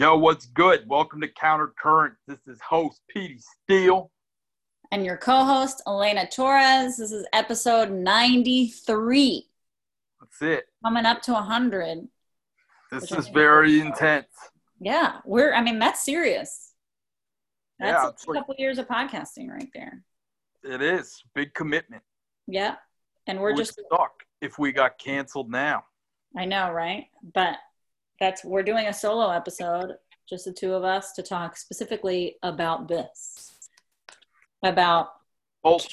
Yo, what's good? Welcome to Counter Current. This is host Petey Steele. And your co host, Elena Torres. This is episode 93. That's it. Coming up to 100. This is very intense. Yeah, we're, I mean, that's serious. That's Yeah, a like- couple years of podcasting right there. It is. Big commitment. Yeah. And we're We're just, stuck if we got canceled now. I know, right? But that's, we're doing a solo episode, just the two of us, to talk specifically about this about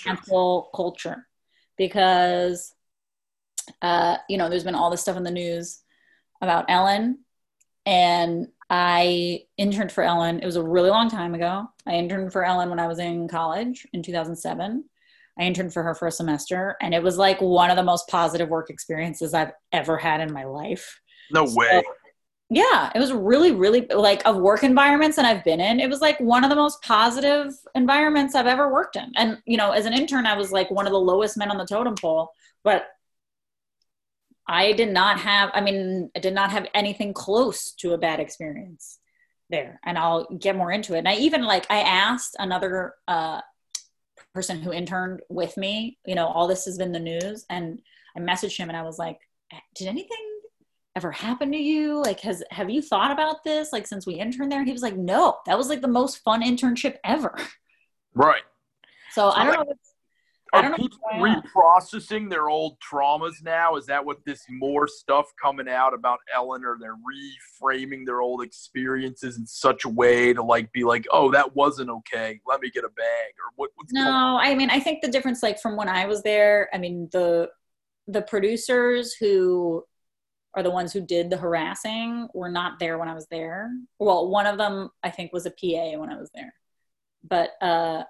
cancel culture. Because uh, you know there's been all this stuff in the news about ellen and i interned for ellen it was a really long time ago. I interned for ellen when i was in college in 2007 i interned for her for a semester and it was like one of the most positive work experiences i've ever had in my life. No way. Yeah, it was really, really like of work environments that I've been in. It was like one of the most positive environments I've ever worked in. And you know, as an intern, I was like one of the lowest men on the totem pole, but I did not have. I mean, I did not have anything close to a bad experience there. And I'll get more into it. And I even like I asked another uh, person who interned with me. You know, all this has been the news, and I messaged him and I was like, "Did anything?" Ever happened to you? Like, has have you thought about this? Like, since we interned there, and he was like, no, that was like the most fun internship ever. Right. So I don't know. What's, I Are don't know people reprocessing their old traumas now? Is that what this more stuff coming out about Ellen or they're reframing their old experiences in such a way to like be like, oh, that wasn't okay. Let me get a bag or what, what's? No, I mean, I think the difference, like from when I was there, I mean the the producers who are the ones who did the harassing were not there when I was there. Well, one of them I think was a PA when I was there, but uh,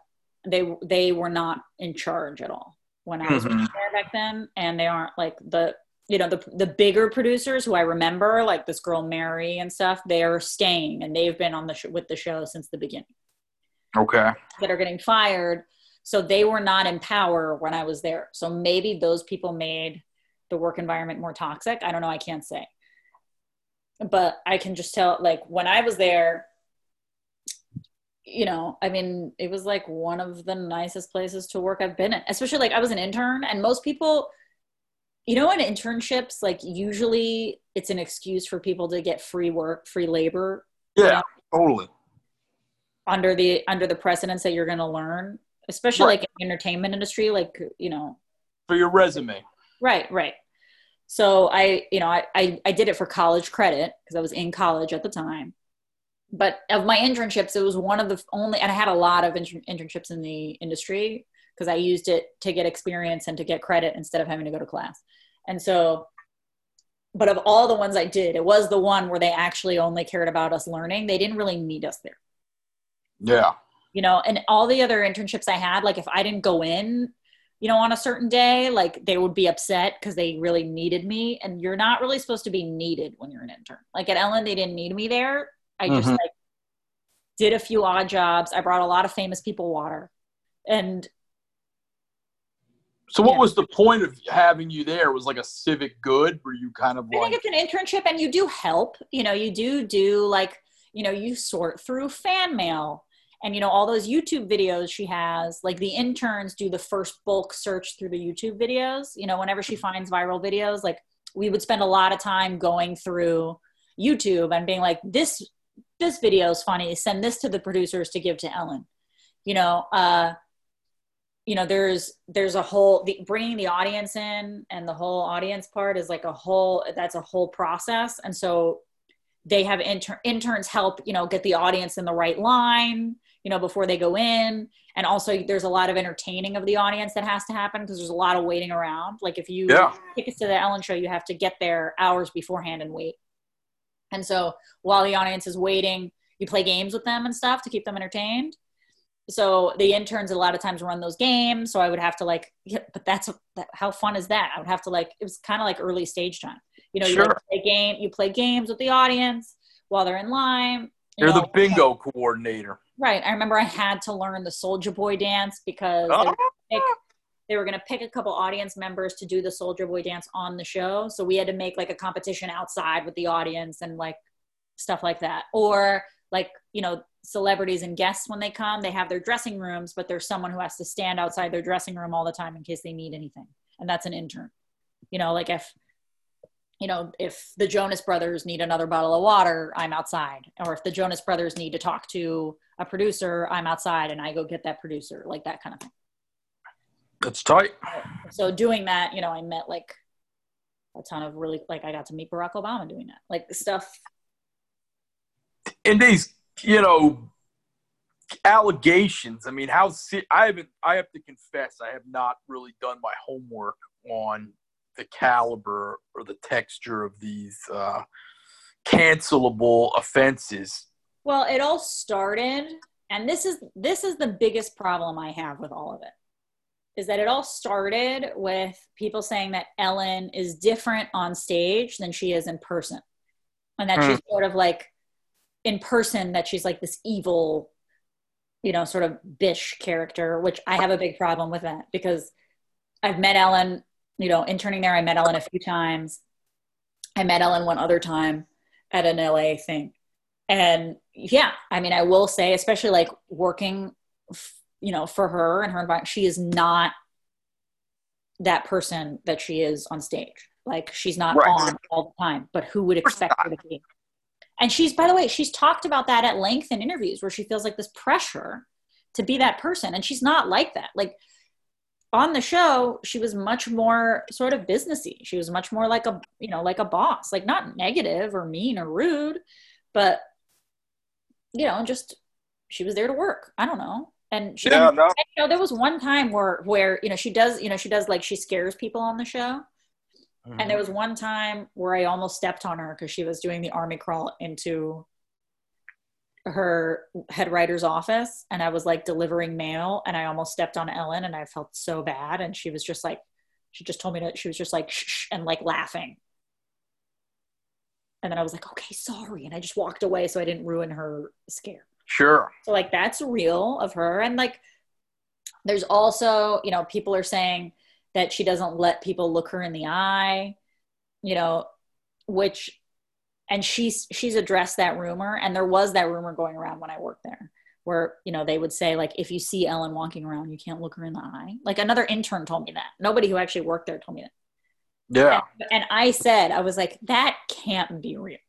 they they were not in charge at all when I was Mhm. there back then, and they aren't like the you know the the bigger producers who I remember, like this girl Mary and stuff. They are staying, and they've been on the sh- with the show since the beginning Okay. that are getting fired. So they were not in power when I was there. So maybe those people made the work environment more toxic. I don't know. I can't say. But I can just tell, like, when I was there, you know, I mean, it was like one of the nicest places to work I've been in, especially like I was an intern, and most people, you know, in internships, like, usually it's an excuse for people to get free work, free labor Yeah, totally. under the under the precedents that you're going to learn especially Right. like in the entertainment industry like you know For your resume. Right right. So i you know i i, I did it for college credit because i was in college at the time. But of my internships it was one of the only and i had a lot of intern- internships in the industry because i used it to get experience and to get credit instead of having to go to class. And so but of all the ones i did it was the one where they actually only cared about us learning. They didn't really need us there. Yeah. you know and all the other internships i had like if i didn't go in you know on a certain day like they would be upset because they really needed me and you're not really supposed to be needed when you're an intern like at ellen they didn't need me there i just Mhm. like did a few odd jobs i brought a lot of famous people water and So what Yeah. was the point of having you there? Was like a civic good? Were you kind of i like think it's an internship and you do help you know you do do like you know you sort through fan mail and you know all those youtube videos she has like the interns do the first bulk search through the youtube videos. You know whenever she finds viral videos like we would spend a lot of time going through youtube and being like this this video is funny. Send this to the producers to give to ellen. You know uh you know there's there's a whole the, bringing the audience in and the whole audience part is like a whole that's a whole process. And so they have inter- interns help you know get the audience in the right line you know before they go in. And also there's a lot of entertaining of the audience that has to happen because there's a lot of waiting around. Like if you Yeah. tickets to the ellen show you have to get there hours beforehand and wait. And so while the audience is waiting you play games with them and stuff to keep them entertained. So the interns a lot of times run those games so i would have to like yeah, but that's that, how fun is that? I would have to like it was kind of like early stage time. You know you like play game you play games with the audience while they're in line you you're know. the bingo coordinator? right i remember i had to learn the Soulja Boy dance because they, Oh, were ah! pick, they were going to pick a couple audience members to do the Soulja Boy dance on the show. So we had to make like a competition outside with the audience and like stuff like that. Or like you know celebrities and guests when they come they have their dressing rooms but there's someone who has to stand outside their dressing room all the time in case they need anything. And that's an intern. You know like if you know if the jonas brothers need another bottle of water i'm outside or if the jonas brothers need to talk to a producer i'm outside and i go get that producer like that kind of thing That's tight. so doing that you know i met like a ton of really like i got to meet barack obama doing that like the stuff And these, you know, allegations. I mean, how I haven't. I have to confess, I have not really done my homework on the caliber or the texture of these uh, cancelable offenses. Well, it all started, and this is this is the biggest problem I have with all of it. Is that it all started with people saying that Ellen is different on stage than she is in person. And that she's sort of like in person that she's like this evil, you know, sort of bish character, which I have a big problem with that because I've met Ellen, you know, interning there, I met Ellen a few times. I met Ellen one other time at an LA thing. And yeah, I mean, I will say, especially like working, f- you know, for her and her environment, she is not that person that she is on stage. Like she's not Right. on all the time, but who would expect her to be? And she's, by the way, she's talked about that at length in interviews where she feels like this pressure to be that person. And she's not like that. Like on the show, she was much more sort of businessy. She was much more like a, you know, like a boss, like not negative or mean or rude, but you know, just she was there to work. I don't know. And she Yeah, and, no. you know, there was one time where where, you know, she does, you know, she does like she scares people on the show. And there mm-hmm. was one time where I almost stepped on her because she was doing the army crawl into her head writer's office and I was like delivering mail and I almost stepped on Ellen and I felt so bad and she was just like she just told me that she was just like shh, shh, and like laughing. And then I was like, okay, sorry. And I just walked away so I didn't ruin her scare. Sure. So like that's real of her. And like there's also, you know, people are saying that she doesn't let people look her in the eye, you know, which and she's she's addressed that rumor and there was that rumor going around when I worked there where, you know, they would say like if you see Ellen walking around, you can't look her in the eye. Like another intern told me that. Nobody who actually worked there told me that. Yeah. And, and I said, I was like, that can't be real.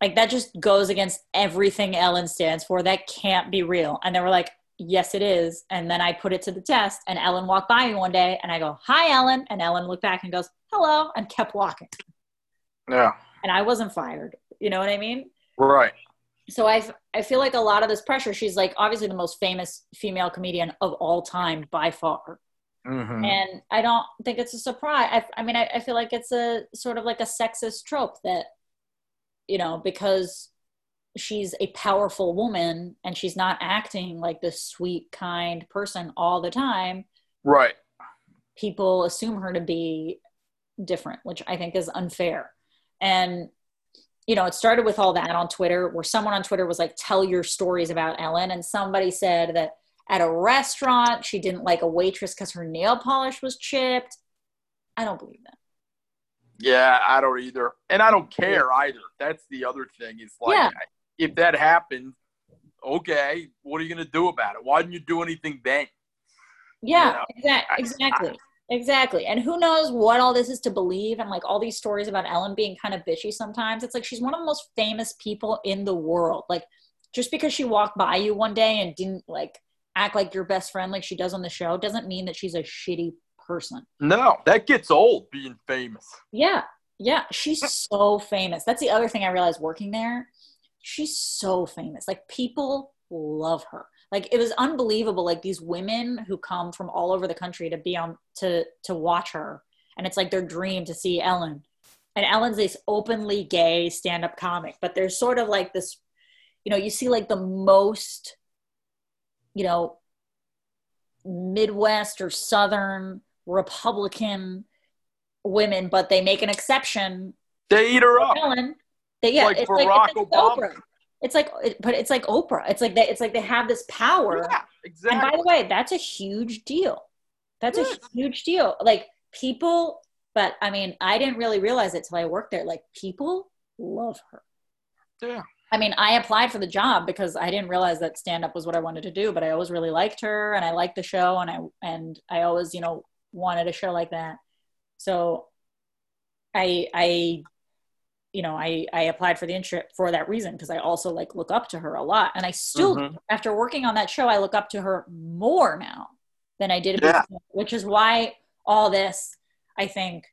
Like that just goes against everything Ellen stands for. That can't be real. And they were like, yes, it is. And then I put it to the test, and Ellen walked by me one day, and I go, hi, Ellen. And Ellen looked back and goes, hello, and kept walking. Yeah. And I wasn't fired. You know what I mean? Right. So I, I feel like a lot of this pressure, she's like obviously the most famous female comedian of all time by far. hmm And I don't think it's a surprise. I, I mean, I, I feel like it's a sort of like a sexist trope that, you know, because she's a powerful woman and she's not acting like this sweet, kind person all the time, Right. people assume her to be different, which I think is unfair. And, you know, it started with all that on Twitter where someone on Twitter was like, tell your stories about Ellen. And somebody said that at a restaurant, she didn't like a waitress because her nail polish was chipped. I don't believe that. Yeah, I don't either, and I don't care either. That's the other thing. Is like, Yeah. if that happened, okay, what are you gonna do about it? Why didn't you do anything then? Yeah, Yeah. exac- exactly. Exactly. And who knows what all this is to believe and like all these stories about Ellen being kind of bitchy sometimes. It's like she's one of the most famous people in the world. Like just because she walked by you one day and didn't like act like your best friend like she does on the show doesn't mean that she's a shitty person. No, that gets old being famous. Yeah. Yeah. She's so famous. That's the other thing I realized working there. She's so famous. Like people love her. Like it was unbelievable. Like these women who come from all over the country to be on to to watch her. And it's like their dream to see Ellen. And Ellen's this openly gay stand-up comic, but there's sort of like this, you know, you see like the most, you know, Midwest or Southern Republican women, but they make an exception They eat her up. Ellen. They, yeah, Like it's Barack like, it's Obama. Oprah. It's like, it, but it's like Oprah. It's like they, it's like they have this power. Yeah, And by the way, that's a huge deal. That's Yes. a huge deal. Like people, but I mean, I didn't really realize it till I worked there. Like people love her. Yeah. I mean, I applied for the job because I didn't realize that stand up was what I wanted to do, but I always really liked her and I liked the show and I and I always, you know, wanted a show like that. So I I you know, I I applied for the internship for that reason because I also like look up to her a lot and I still Mhm. after working on that show I look up to her more now than I did Yeah. before, which is why all this I think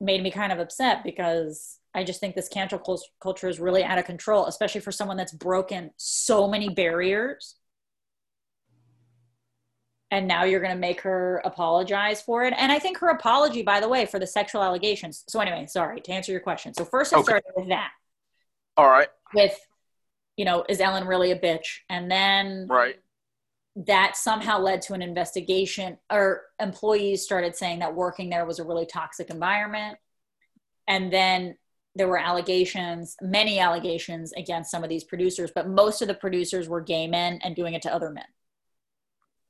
made me kind of upset because I just think this cancel cul- culture is really out of control, especially for someone that's broken so many barriers. And now you're going to make her apologize for it. And I think her apology, by the way, for the sexual allegations. So, anyway, sorry to answer your question. So, first, I Okay. started with that, All right. with, you know, is Ellen really a bitch? And then Right. that somehow led to an investigation or employees started saying that working there was a really toxic environment and then there were allegations many allegations against some of these producers but most of the producers were gay men and doing it to other men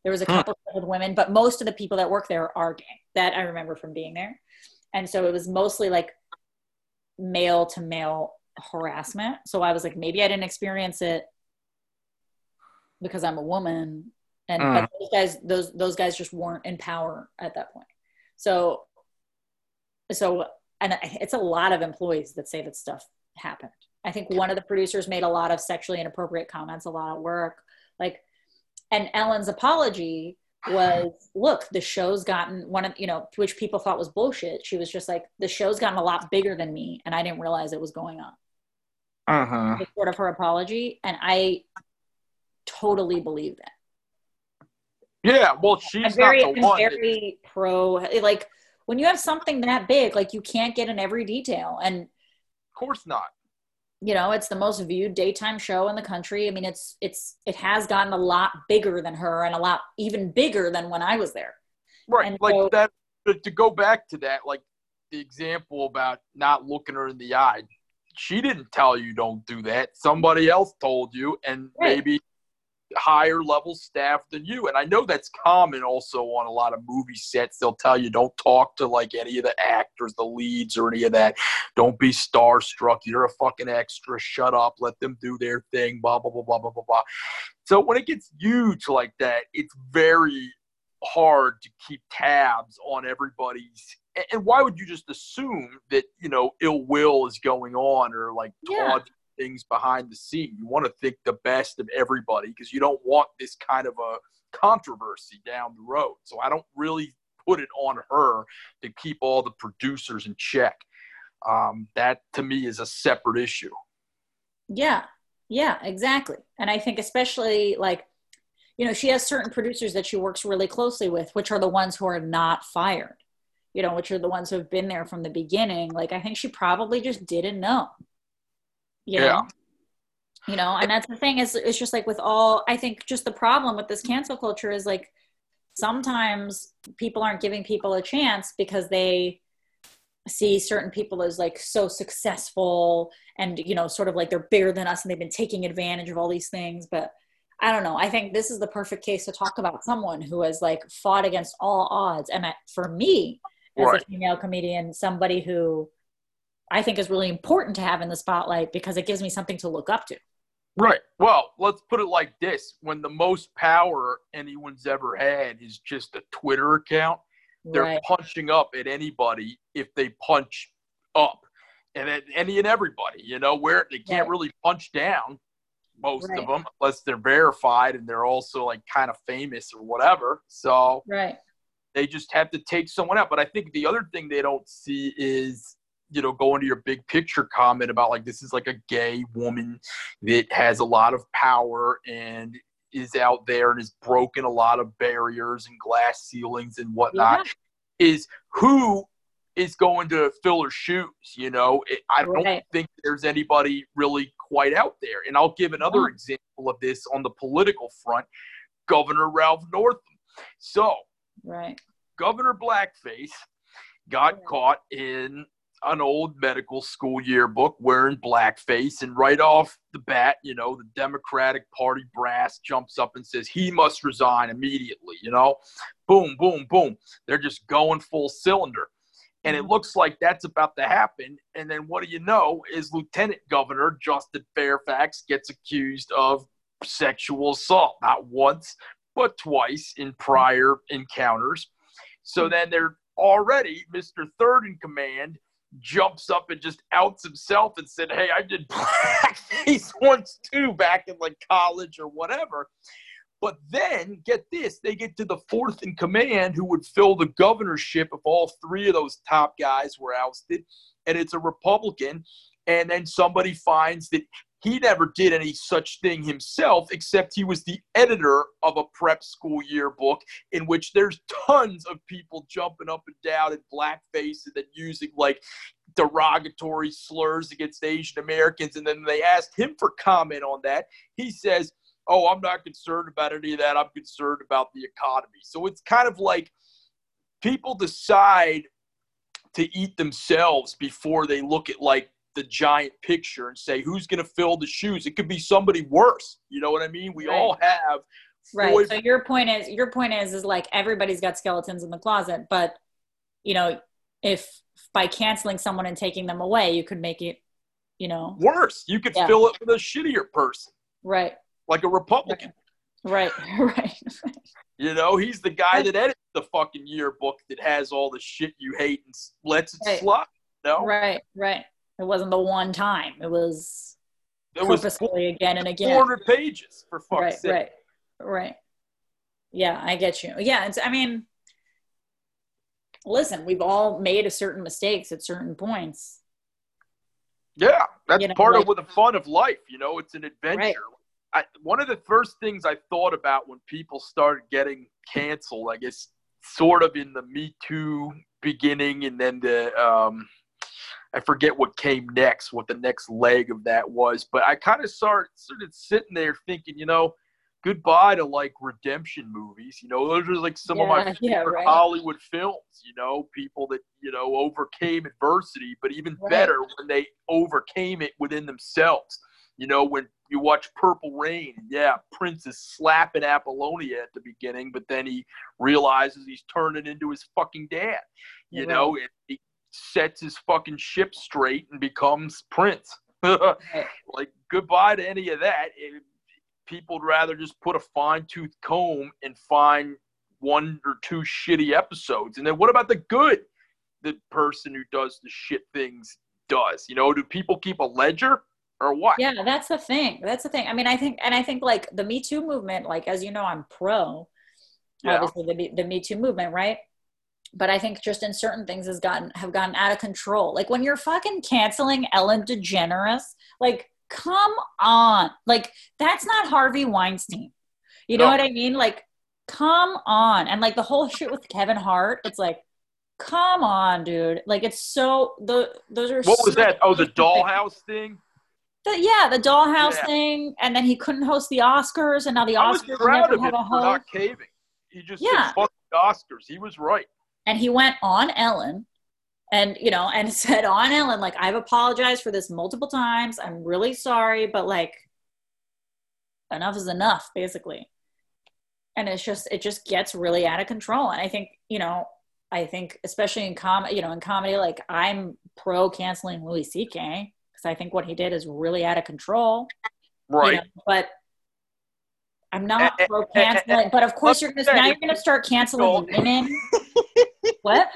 there was a couple with women but most of the people that work there are gay that i remember from being there. And so it was mostly like male to male harassment. So i was like maybe i didn't experience it because i'm a woman and Mm. but those guys those those guys just weren't in power at that point. So so and it's a lot of employees that say that stuff happened. I think one of the producers made a lot of sexually inappropriate comments a lot of work like and ellen's apology was look the show's gotten one of you know which people thought was bullshit she was just like the show's gotten a lot bigger than me and i didn't realize it was going on Uh-huh. was sort of her apology and i totally believe that Yeah. Well, she's I'm very, not the I'm one. that- very pro. Like when you have something that big, like you can't get in every detail, and of course not. You know it's the most viewed daytime show in the country. I mean, it's it's it has gotten a lot bigger than her, and a lot even bigger than when I was there. Right. And like so- that. But to go back to that, like the example about not looking her in the eye. She didn't tell you don't do that. Somebody else told you, and Right. maybe higher level staff than you. And I know that's common also on a lot of movie sets. They'll tell you don't talk to like any of the actors, the leads, or any of that. Don't be starstruck. You're a fucking extra. Shut up. Let them do their thing. Blah blah blah blah blah blah blah. So when it gets huge like that, it's very hard to keep tabs on everybody's and- why would you just assume that you know ill will is going on or like Yeah. taunting things behind the scene you want to think the best of everybody because you don't want this kind of a controversy down the road so i don't really put it on her to keep all the producers in check um, that to me is a separate issue Yeah, yeah, exactly. And I think especially like, you know, she has certain producers that she works really closely with, which are the ones who are not fired. You know, which are the ones who have been there from the beginning. Like, I think she probably just didn't know. You Yeah. know? You know, and that's the thing is it's just like with all I think just the problem with this cancel culture is like sometimes people aren't giving people a chance because they see certain people as like so successful and you know sort of like they're bigger than us and they've been taking advantage of all these things but i don't know i think this is the perfect case to talk about someone who has like fought against all odds and I- for me as Right. a female comedian somebody who i think is really important to have in the spotlight because it gives me something to look up to Right. Well, let's put it like this: when the most power anyone's ever had is just a Twitter account, they're right punching up at anybody if they punch up, and at any and everybody. You know, where they can't Right. really punch down, most Right. of them, unless they're verified and they're also like kind of famous or whatever. So right they just have to take someone out. But I think the other thing they don't see is, you know, going to your big picture comment about like this is like a gay woman that has a lot of power and is out there and has broken a lot of barriers and glass ceilings and whatnot. Is who is going to fill her shoes? You know, I don't Right. think there's anybody really quite out there. And I'll give another No. example of this on the political front Governor Ralph Northam. So, right Governor Blackface got caught in an old medical school yearbook wearing blackface, and right off the bat, you know, the Democratic Party brass jumps up and says he must resign immediately. You know, boom, boom, boom. They're just going full cylinder. And it mm-hmm. looks like that's about to happen. And then what do you know is Lieutenant Governor Justin Fairfax gets accused of sexual assault, not once, but twice in prior encounters. So mm-hmm. then they're already, Mr. Third in Command jumps up and just outs himself and said, Hey, I did blackface once too back in like college or whatever. But then, get this, they get to the fourth in command who would fill the governorship if all three of those top guys were ousted. And it's a Republican. And then somebody finds that he never did any such thing himself, except he was the editor of a prep school yearbook in which there's tons of people jumping up and down in blackface and then using like derogatory slurs against Asian Americans. And then they asked him for comment on that. He says, Oh, I'm not concerned about any of that. I'm concerned about the economy. So it's kind of like people decide to eat themselves before they look at like the giant picture and say who's going to fill the shoes. It could be somebody worse. You know what I mean? We Right. all have. Right. Floyd- So your point is your point is is like everybody's got skeletons in the closet, but you know, if by canceling someone and taking them away, you could make it, you know, worse. You could Yeah. fill it with a shittier person, right, like a Republican. right, right. You know, he's the guy that edits the fucking yearbook that has all the shit you hate and lets it Right. slide. No, right, right. It wasn't the one time. It was it was purposefully again and again. 400 pages for fuck's right, sake. right, right. Yeah, I get you. Yeah, it's. I mean, listen, we've all made a certain mistakes at certain points. Yeah, that's You know, part like- of the fun of life. You know, it's an adventure. I, one of the first things I thought about when people started getting canceled, I guess, sort of in the Me Too beginning, and then the um, I forget what came next, what the next leg of that was, but I kind of started started sitting there thinking, you know, goodbye to like redemption movies. You know, those are like some of my Yeah, yeah, favorite right. Hollywood films. You know, people that you know overcame adversity, but even Right. better when they overcame it within themselves. You know, when you watch Purple Rain, yeah, Prince is slapping Apollonia at the beginning, but then he realizes he's turning into his fucking dad. You know, and he sets his fucking ship straight and becomes Prince. like goodbye to any of that. It- people would rather just put a fine tooth comb and find one or two shitty episodes. And then what about the good the person who does the shit things does? You know, do people keep a ledger or what? Yeah, that's the thing. That's the thing. I mean, I think, and I think like the Me Too movement, like as you know, I'm pro, Yeah. obviously the the Me Too movement, right? But I think just in certain things has gotten have gotten out of control. Like when you're fucking canceling Ellen DeGeneres, like come on, like that's not Harvey Weinstein. You know No. what I mean? Like come on, and like the whole shit with Kevin Hart, it's like. Come on, dude! Like it's so the those are What was that? Oh, the dollhouse thing? The, yeah, the dollhouse Yeah. thing, and then he couldn't host the Oscars, and now the Oscars never have a host. not caving. He just Yeah. said, Oscars. He was right. And he went on Ellen, and you know, and said on Ellen, like, I've apologized for this multiple times. I'm really sorry, but like, enough is enough, basically. And it's just, it just gets really out of control. And I think, you know, I think especially in com, you know, in comedy, like I'm pro canceling Louis C.K. because I think what he did is really out of control. you Right. know, but I'm not Eh, eh, pro eh, canceling. But of course, you're gonna now you're gonna start canceling women. what?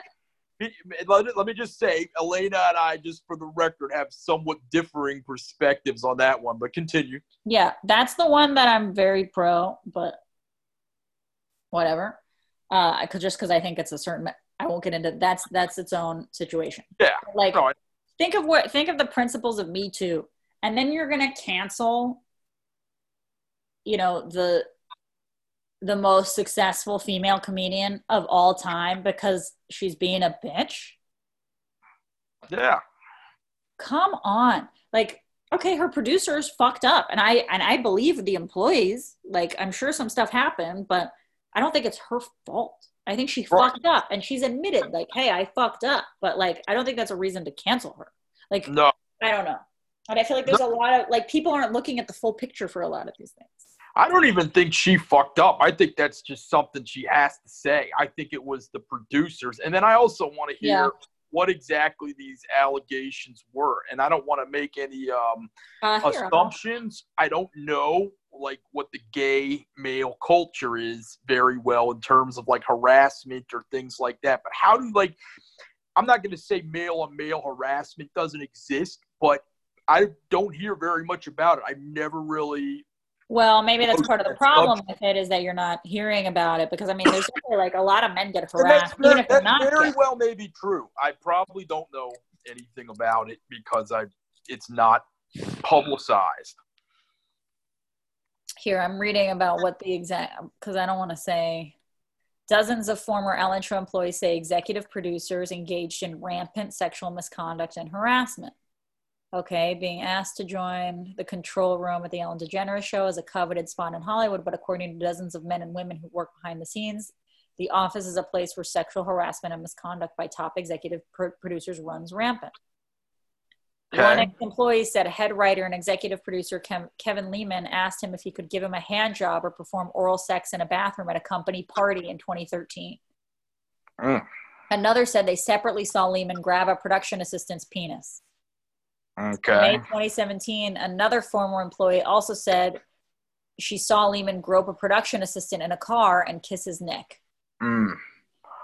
Let, let me just say, Elena and I, just for the record, have somewhat differing perspectives on that one, but continue. Yeah, that's the one that I'm very pro. But whatever. Uh, I could just because I think it's a certain. I won't get into that's that's its own situation. Yeah. Like No, I- think of what think of the principles of Me Too, and then you're gonna cancel. You know the the most successful female comedian of all time because she's being a bitch. Yeah. Come on. Like, okay, her producers fucked up. And I and I believe the employees. Like, I'm sure some stuff happened, but I don't think it's her fault. I think she Right. fucked up and she's admitted, like, hey, I fucked up. But like, I don't think that's a reason to cancel her. Like, No. I don't know. And I feel like there's a lot of like people aren't looking at the full picture for a lot of these things. I don't even think she fucked up. I think that's just something she has to say. I think it was the producers. And then I also want to hear Yeah. what exactly these allegations were, and I don't want to make any um, Uh, assumptions. I don't know like what the gay male culture is very well in terms of like harassment or things like that. But how do like I'm not going to say male on male harassment doesn't exist, but I don't hear very much about it. I've never really Well, maybe that's part of the problem with it is that you're not hearing about it because I mean, there's like a lot of men get And that's harassed even very, if they're that not. very well may be true. I probably don't know anything about it because I it's not publicized. Here, I'm reading about what the exact because I don't want to say. Dozens of former Ellen Show employees say executive producers engaged in rampant sexual misconduct and harassment. Okay, being asked to join the control room at the Ellen DeGeneres show is a coveted spot in Hollywood, but according to dozens of men and women who work behind the scenes, the office is a place where sexual harassment and misconduct by top executive pro- producers runs rampant. One Okay. ex-employee said a head writer and executive producer Kev- Kevin Leman asked him if he could give him a hand job or perform oral sex in a bathroom at a company party in 2013. Mm. Another said they separately saw Leman grab a production assistant's penis. In May 2017, another former employee also said she saw Leman grope a production assistant in a car and kiss his neck. Mm.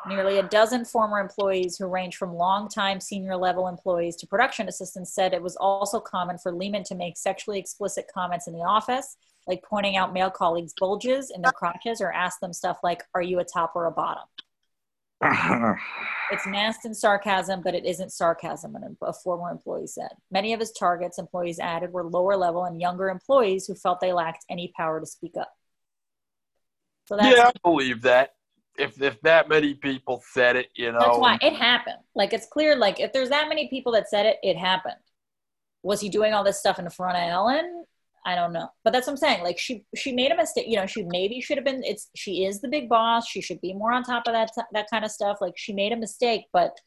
Nearly a dozen former employees who range from longtime senior level employees to production assistants said it was also common for Leman to make sexually explicit comments in the office, like pointing out male colleagues' bulges in their crotches or ask them stuff like, Are you a top or a bottom? It's masked in sarcasm, but it isn't sarcasm, a former employee said. Many of his targets, employees added, were lower level and younger employees who felt they lacked any power to speak up. So that's, yeah, I believe that. If if that many people said it, you know. that's why it happened. Like it's clear, like if there's that many people that said it, it happened. Was he doing all this stuff in front of Ellen? I don't know. But that's what I'm saying. Like she she made a mistake. You know, she maybe should have been it's she is the big boss. She should be more on top of that that kind of stuff. Like she made a mistake, but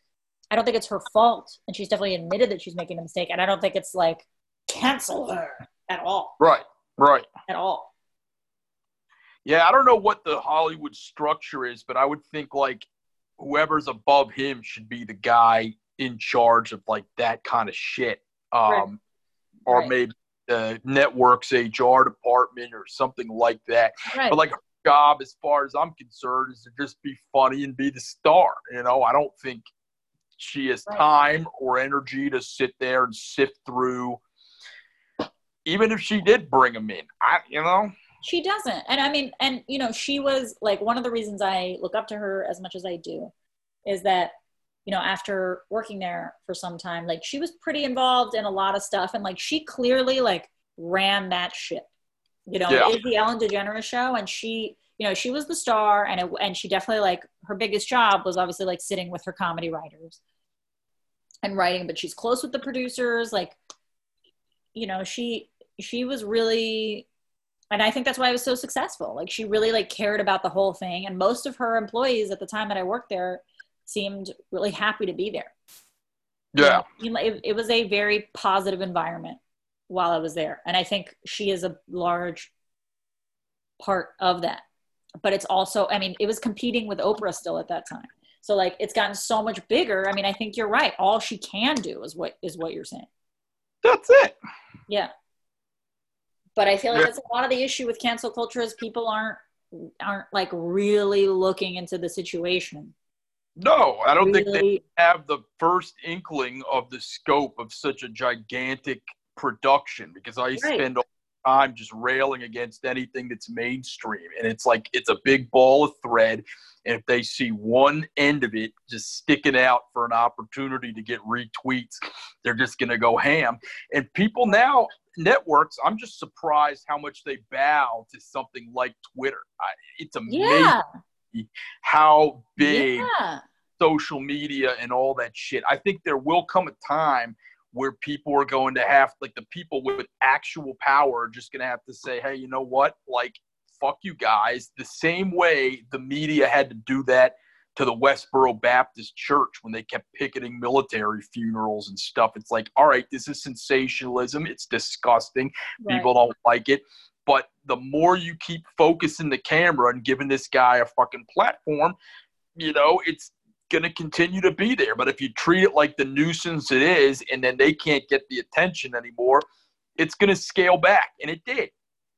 I don't think it's her fault. And she's definitely admitted that she's making a mistake. And I don't think it's like cancel her at all. Right. Right. At all. Yeah, I don't know what the Hollywood structure is, but I would think like whoever's above him should be the guy in charge of like that kind of shit. Um, Right. or Right. maybe the network's HR department or something like that. Right. But like job, as far as I'm concerned, is to just be funny and be the star. You know, I don't think she has Right. time or energy to sit there and sift through. Even if she did bring him in, I you know, She doesn't. And I mean, and you know, she was like one of the reasons I look up to her as much as I do is that, you know, after working there for some time, like she was pretty involved in a lot of stuff and like she clearly like ran that ship. You know, Yeah. it is the Ellen DeGeneres show and she, you know, she was the star and it, and she definitely like her biggest job was obviously like sitting with her comedy writers and writing, but she's close with the producers like you know, she she was really and I think that's why it was so successful. Like she really like cared about the whole thing, and most of her employees at the time that I worked there seemed really happy to be there. yeah. You know, it, it was a very positive environment while I was there, and I think she is a large part of that. But it's also, I mean, it was competing with Oprah still at that time, so like it's gotten so much bigger. I mean, I think you're right. All she can do is what is what you're saying. That's it. Yeah. But I feel like Yeah. that's a lot of the issue with cancel culture is people aren't aren't like really looking into the situation. No, I don't think they have the first inkling of the scope of such a gigantic production because I Right. spend all time just railing against anything that's mainstream. And it's like it's a big ball of thread. And if they see one end of it just sticking out for an opportunity to get retweets, they're just going to go ham. And people now, networks, I'm just surprised how much they bow to something like Twitter. I, it's amazing Yeah. How big Yeah. social media and all that shit. I think there will come a time where people are going to have like the people with actual power are just going to have to say, "Hey, you know what? Like fuck you guys." The same way the media had to do that to the Westboro Baptist Church when they kept picketing military funerals and stuff. It's like, "All right, this is sensationalism. It's disgusting. Right. People don't like it." But the more you keep focusing the camera and giving this guy a fucking platform, you know, it's going to continue to be there. But if you treat it like the nuisance it is, and then they can't get the attention anymore, it's going to scale back, and it did.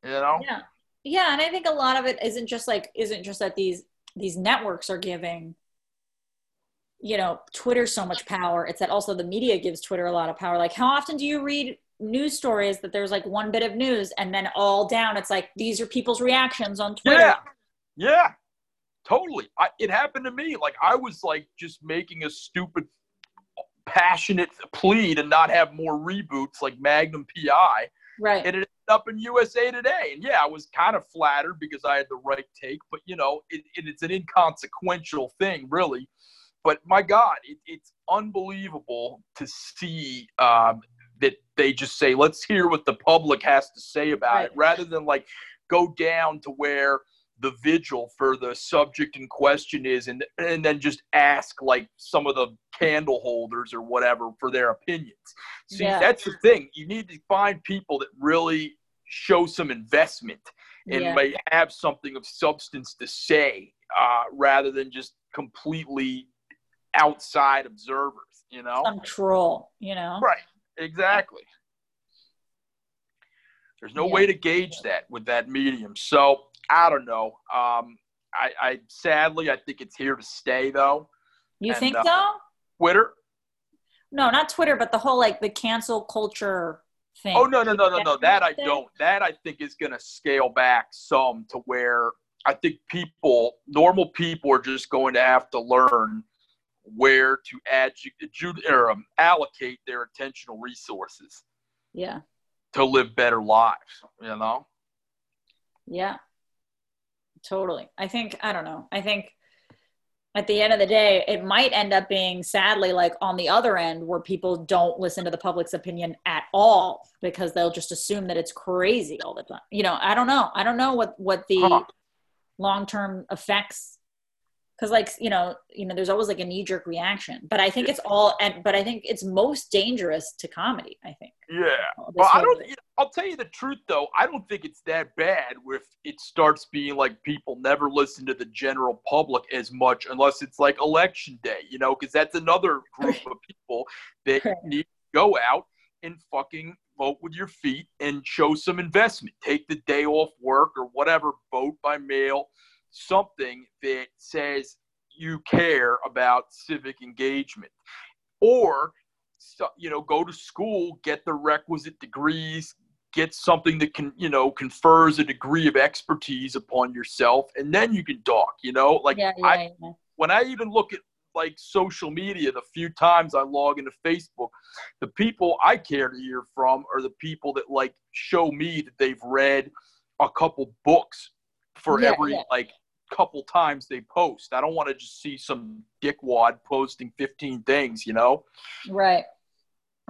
You know? Yeah, yeah, and I think a lot of it isn't just like isn't just that these these networks are giving you know twitter so much power it's that also the media gives twitter a lot of power like how often do you read news stories that there's like one bit of news and then all down it's like these are people's reactions on twitter. Yeah. Yeah. Totally. I, it happened to me. Like i was like just making a stupid passionate plea to not have more reboots like magnum pi right. And it ended up in usa today. And yeah i was kind of flattered because i had the right take but you know it, it, it's an inconsequential thing really. But my God, it, it's unbelievable to see um, that they just say, let's hear what the public has to say about right. it, rather than like go down to where the vigil for the subject in question is and and then just ask like some of the candle holders or whatever for their opinions. See, yeah. that's the thing. You need to find people that really show some investment and yeah. may have something of substance to say uh, rather than just completely outside observers, you know? Some troll, you know? Right, exactly. There's no yeah. way to gauge that with that medium. So I don't know. Um, I, I sadly, I think it's here to stay, though. You and, think uh, so? Twitter? No, not Twitter, but the whole like the cancel culture thing. Oh no, no, no, no, no. That I don't. That I think is going to scale back some to where I think people, normal people, are just going to have to learn where to add, or, um, allocate their attentional resources. Yeah. To live better lives, you know? Yeah. Totally. I think, I don't know. I think at the end of the day, it might end up being sadly like on the other end where people don't listen to the public's opinion at all because they'll just assume that it's crazy all the time. You know, I don't know. I don't know what, what the huh. long term effects because like you know you know there's always like a knee-jerk reaction but i think it's all and but i think it's most dangerous to comedy i think. Yeah. Well i don't i'll tell you the truth though. I don't think it's that bad if it starts being like people never listen to the general public as much unless it's like election day you know because that's another group of people that need to go out and fucking vote with your feet and show some investment. Take the day off work or whatever vote by mail something that says you care about civic engagement. Or you know go to school get the requisite degrees get something that can you know confers a degree of expertise upon yourself and then you can talk you know? Like yeah, yeah, I, yeah. when i even look at like social media the few times i log into facebook the people i care to hear from are the people that like show me that they've read a couple books for every like couple times they post. I don't want to just see some dickwad posting 15 things, you know? Right.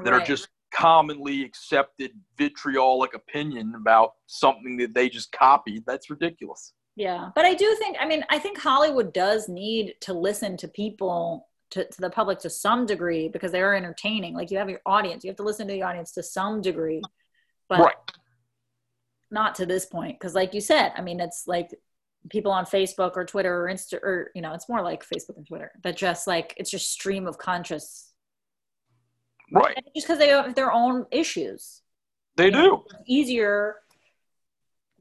That right. are just commonly accepted vitriolic opinion about something that they just copied. That's ridiculous. Yeah. But I do think, I mean, I think Hollywood does need to listen to people, to, to the public to some degree because they are entertaining. Like you have your audience, you have to listen to the audience to some degree. But right. not to this point. Because, like you said, I mean, it's like people on Facebook or Twitter or Insta or you know, it's more like Facebook and Twitter, that just like it's just stream of conscious. Right. And just because they have their own issues. They do. Know, it's easier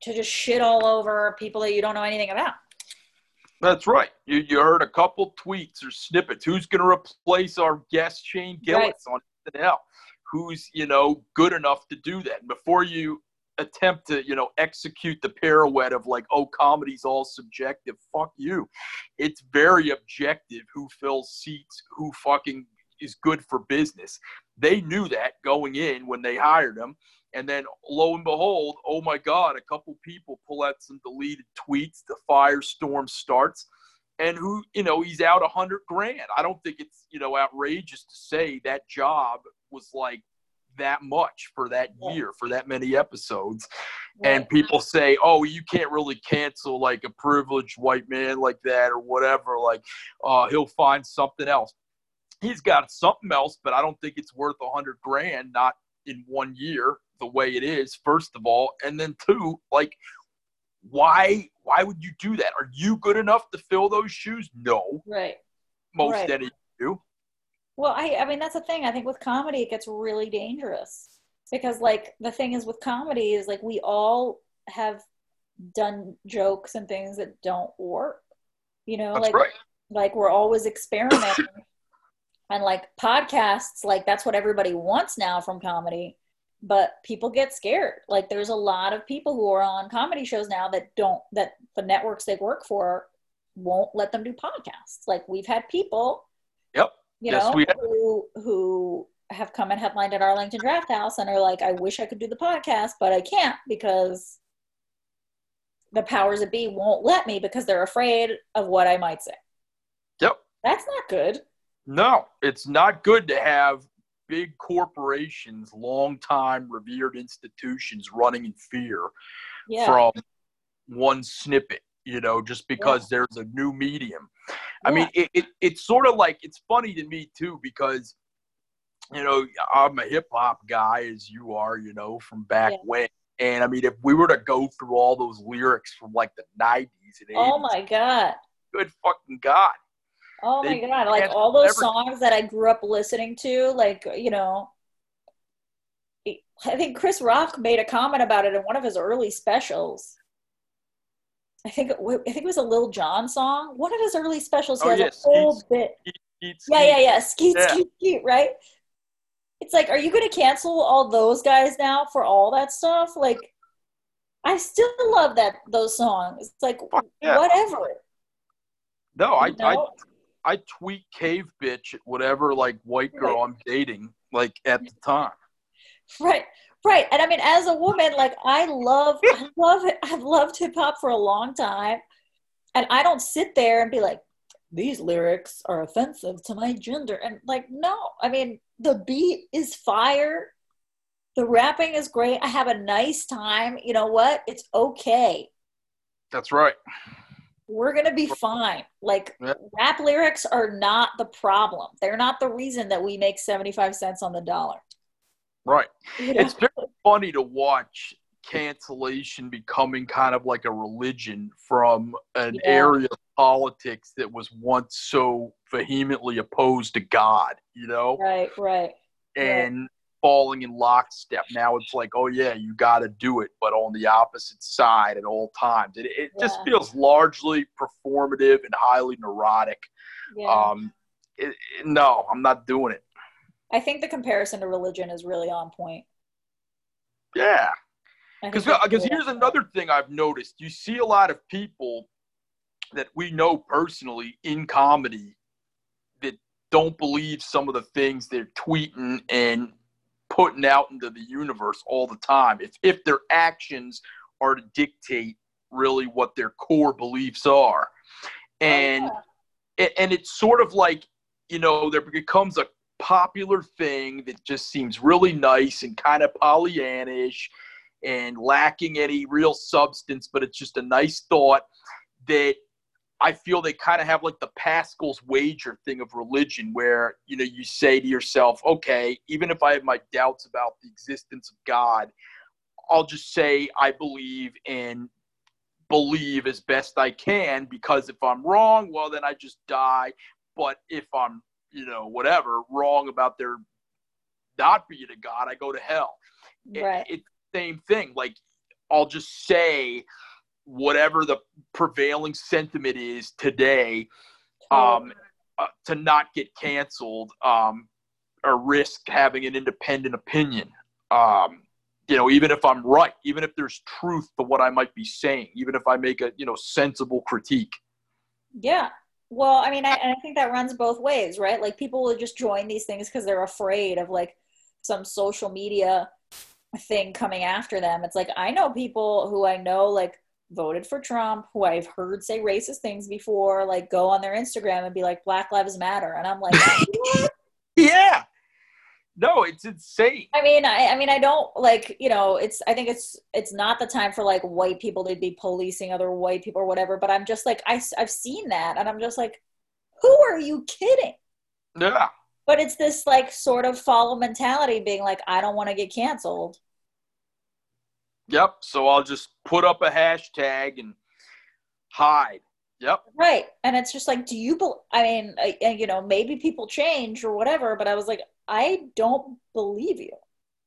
to just shit all over people that you don't know anything about. That's right. You, you heard a couple tweets or snippets. Who's going to replace our guest Shane Gillis right. on SNL? Who's you know good enough to do that? Before you attempt to you know execute the pirouette of like oh comedy's all subjective. Fuck you. It's very objective who fills seats who fucking is good for business. They knew that going in when they hired him. And then lo and behold oh my god a couple people pull out some deleted tweets. The firestorm starts. And who you know he's out a hundred grand. I don't think it's you know outrageous to say that job was like that much for that year for that many episodes. And people say oh you can't really cancel like a privileged white man like that or whatever like uh, he'll find something else. He's got something else but i don't think it's worth a hundred grand not in one year the way it is first of all. And then two like why why would you do that? Are you good enough to fill those shoes? No. Right. Most Right. any. Well, I I mean that's the thing. I think with comedy it gets really dangerous because like the thing is with comedy is like we all have done jokes and things that don't work. You know, That's like right. like we're always experimenting. and like podcasts, like that's what everybody wants now from comedy. But people get scared. Like there's a lot of people who are on comedy shows now that don't that the networks they work for won't let them do podcasts. Like we've had people Yep. You Yes, know, we who who have come and headlined at Arlington Draft House and are like, I wish I could do the podcast, but I can't because the powers that be won't let me because they're afraid of what I might say. Yep. That's not good. No, it's not good to have big corporations, long-time revered institutions running in fear Yeah. from one snippet, you know, just because there's a new medium. I mean, it, it, it's sort of like, it's funny to me too, because, you know, I'm a hip hop guy, as you are, you know, from back Yeah. when. And I mean, if we were to go through all those lyrics from like the 90s and 80s, oh my god. good fucking God. Oh my They god. Like all those never- songs that I grew up listening to, like, you know, I think Chris Rock made a comment about it in one of his early specials. I think it, I think it was a Lil Jon song. One of his early specials, he Oh, has yeah, a whole Skeet, bit. It's- Yeah, yeah, yeah. Skeet, Yeah. skeet, skeet, right? It's like, are you going to cancel all those guys now for all that stuff? Like, I still love that those songs. It's like, yeah. whatever. No, I, you I? I tweet cave bitch at whatever like white girl Right. I'm dating like at the time. Right, right. And I mean, as a woman, like I love, I love it. I've loved hip hop for a long time, and I don't sit there and be like, these lyrics are offensive to my gender. And like, no, I mean, the beat is fire. The rapping is great. I have a nice time. You know what? It's okay. That's right. We're gonna be fine. Like Yeah. rap lyrics are not the problem. They're not the reason that we make 75 cents on the dollar. Right. Know? It's very funny to watch cancellation becoming kind of like a religion from an Yeah. area of politics that was once so vehemently opposed to God, you know, right, right. and falling in lockstep. Now it's like, oh yeah, you got to do it, but on the opposite side at all times. It, it just feels largely performative and highly neurotic. Yeah. Um, it, it- no, I'm not doing it. I think the comparison to religion is really on point. Yeah. Because because here's another thing I've noticed. You see a lot of people that we know personally in comedy that don't believe some of the things they're tweeting and putting out into the universe all the time. If if their actions are to dictate really what their core beliefs are, oh, and Oh, yeah. and it's sort of like you know there becomes a popular thing that just seems really nice and kind of pollyannish and lacking any real substance but it's just a nice thought that i feel they kind of have like the pascal's wager thing of religion where you know you say to yourself okay even if i have my doubts about the existence of god i'll just say i believe and believe as best I can because if I'm wrong, well, then I just die. But if I'm, you know, whatever, wrong about their not being a God, I go to hell. It- right. it's the same thing. Like, I'll just say whatever the prevailing sentiment is today um, uh, to not get canceled um, or risk having an independent opinion. Um, you know, even if I'm right, even if there's truth to what I might be saying, even if I make a you know sensible critique. yeah. Well, I mean, I, I think that runs both ways, right? Like people will just join these things because they're afraid of like some social media thing coming after them. It's like I know people who I know like voted for Trump, who I've heard say racist things before, like go on their Instagram and be like Black Lives Matter, and I'm like? Yeah. No, it's insane. I mean, I, I mean, I don't like, you know, it's, I think it's, it's not the time for like white people to be policing other white people or whatever, but I'm just like, I, I've seen that and I'm just like, who are you kidding? Yeah. But it's this like sort of follow mentality being like, I don't want to get canceled. Yep. So I'll just put up a hashtag and hide. Yep. Right. And it's just like, do you, bel I mean, I, you know, maybe people change or whatever, but I was like, I don't believe you,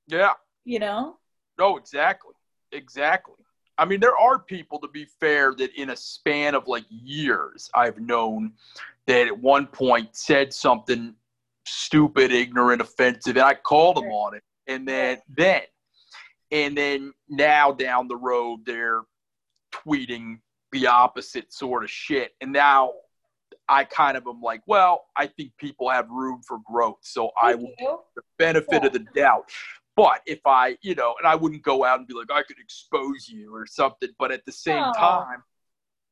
Yeah. you know? No, exactly. Exactly. I mean, there are people, to be fair, that in a span of like years, I've known that at one point said something stupid, ignorant, offensive, and I called them on it. And then, then, and then now down the road, they're tweeting the opposite sort of shit. And now I kind of am like, well, I think people have room for growth. So I Thank will you. the benefit Yeah. of the doubt. But if I, you know, and I wouldn't go out and be like, I could expose you or something. But at the same No. time,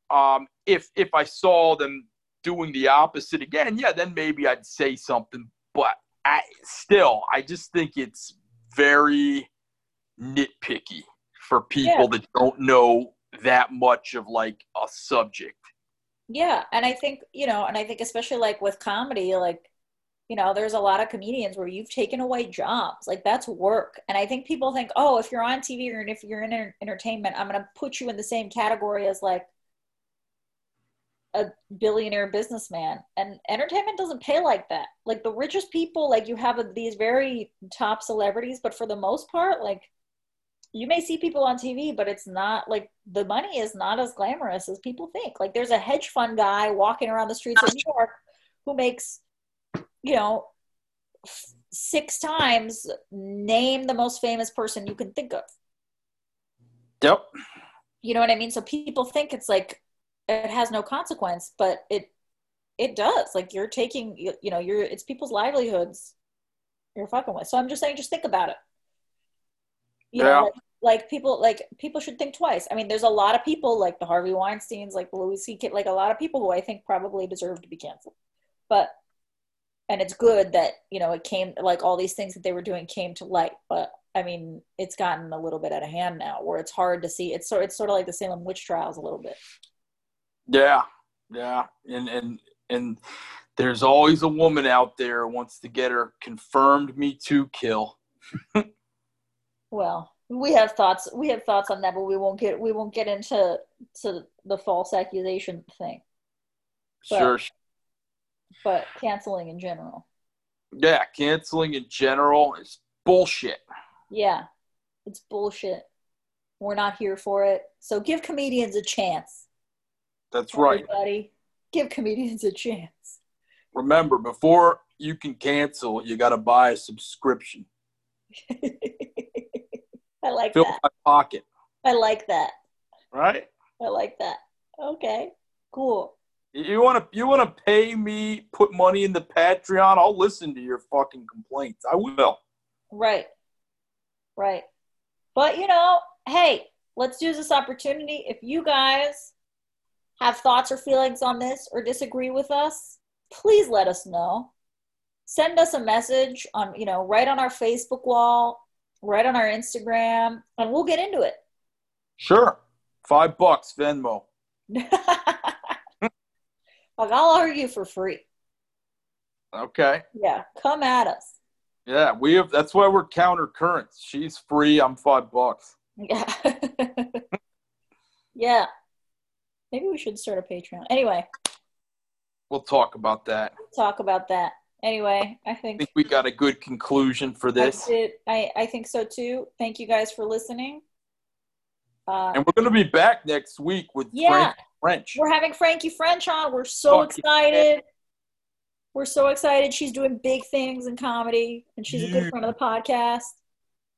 um, if if I saw them doing the opposite again, yeah, then maybe I'd say something. But I still, I just think it's very nitpicky for people that don't know that much of like a subject. Yeah, and I think, you know, and I think especially like with comedy, like, you know, there's a lot of comedians where you've taken away jobs. Like that's work. And I think people think, oh, if you're on TV or if you're in entertainment, I'm going to put you in the same category as like a billionaire businessman. And entertainment doesn't pay like that. Like the richest people, like you have these very top celebrities, but for the most part, like you may see people on TV, but it's not like the money is not as glamorous as people think. Like there's a hedge fund guy walking around the streets of New York who makes, you know, six times name the most famous person you can think of. Yep. You know what I mean? So people think it's like it has no consequence, but it it does. Like you're taking, you, you know, you're it's people's livelihoods you're fucking with. So I'm just saying, just think about it. You Yeah. know, like, like people like people should think twice. I mean, there's a lot of people like the Harvey Weinstein's, like the Louis C.K., like a lot of people who I think probably deserve to be canceled. But and it's good that you know it came like all these things that they were doing came to light. But I mean, it's gotten a little bit out of hand now, where it's hard to see. It's sort it's sort of like the Salem witch trials a little bit. Yeah, yeah, and and and there's always a woman out there who wants to get her confirmed Me Too kill. Well, we have thoughts. We have thoughts on that, but we won't get we won't get into to the false accusation thing. But- Sure, But canceling in general, yeah, canceling in general is bullshit. yeah, it's bullshit. We're not here for it. So give comedians a chance. That's right. buddy give comedians a chance. Remember, before you can cancel, you got to buy a subscription. I like Fill that. my pocket, I like that. right? I like that. Okay, cool. You want to you want to pay me, put money in the Patreon? I'll listen to your fucking complaints. I will. Right. Right. But you know, hey, let's use this opportunity. If you guys have thoughts or feelings on this or disagree with us, please let us know. Send us a message on, you know, right on our Facebook wall, right on our Instagram, and we'll get into it. Sure, five bucks Venmo. like I'll argue for free. Okay. Yeah, come at us. Yeah, we have. That's why we're counter currents. She's free. I'm five bucks. Yeah. yeah. Maybe we should start a Patreon. Anyway, We'll talk about that. talk about that. Anyway, I I think think we got a good conclusion for this, that's it. I, I think so too. Thank you guys for listening. Uh, and we're gonna be back next week with Yeah. Frank French. we're having Frankie French on. We're so Fuck excited. We're so excited. She's doing big things in comedy, and she's a good friend of the podcast.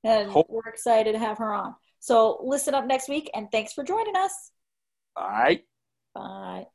And Hope- we're excited to have her on. So listen up next week, and thanks for joining us. All right. Bye.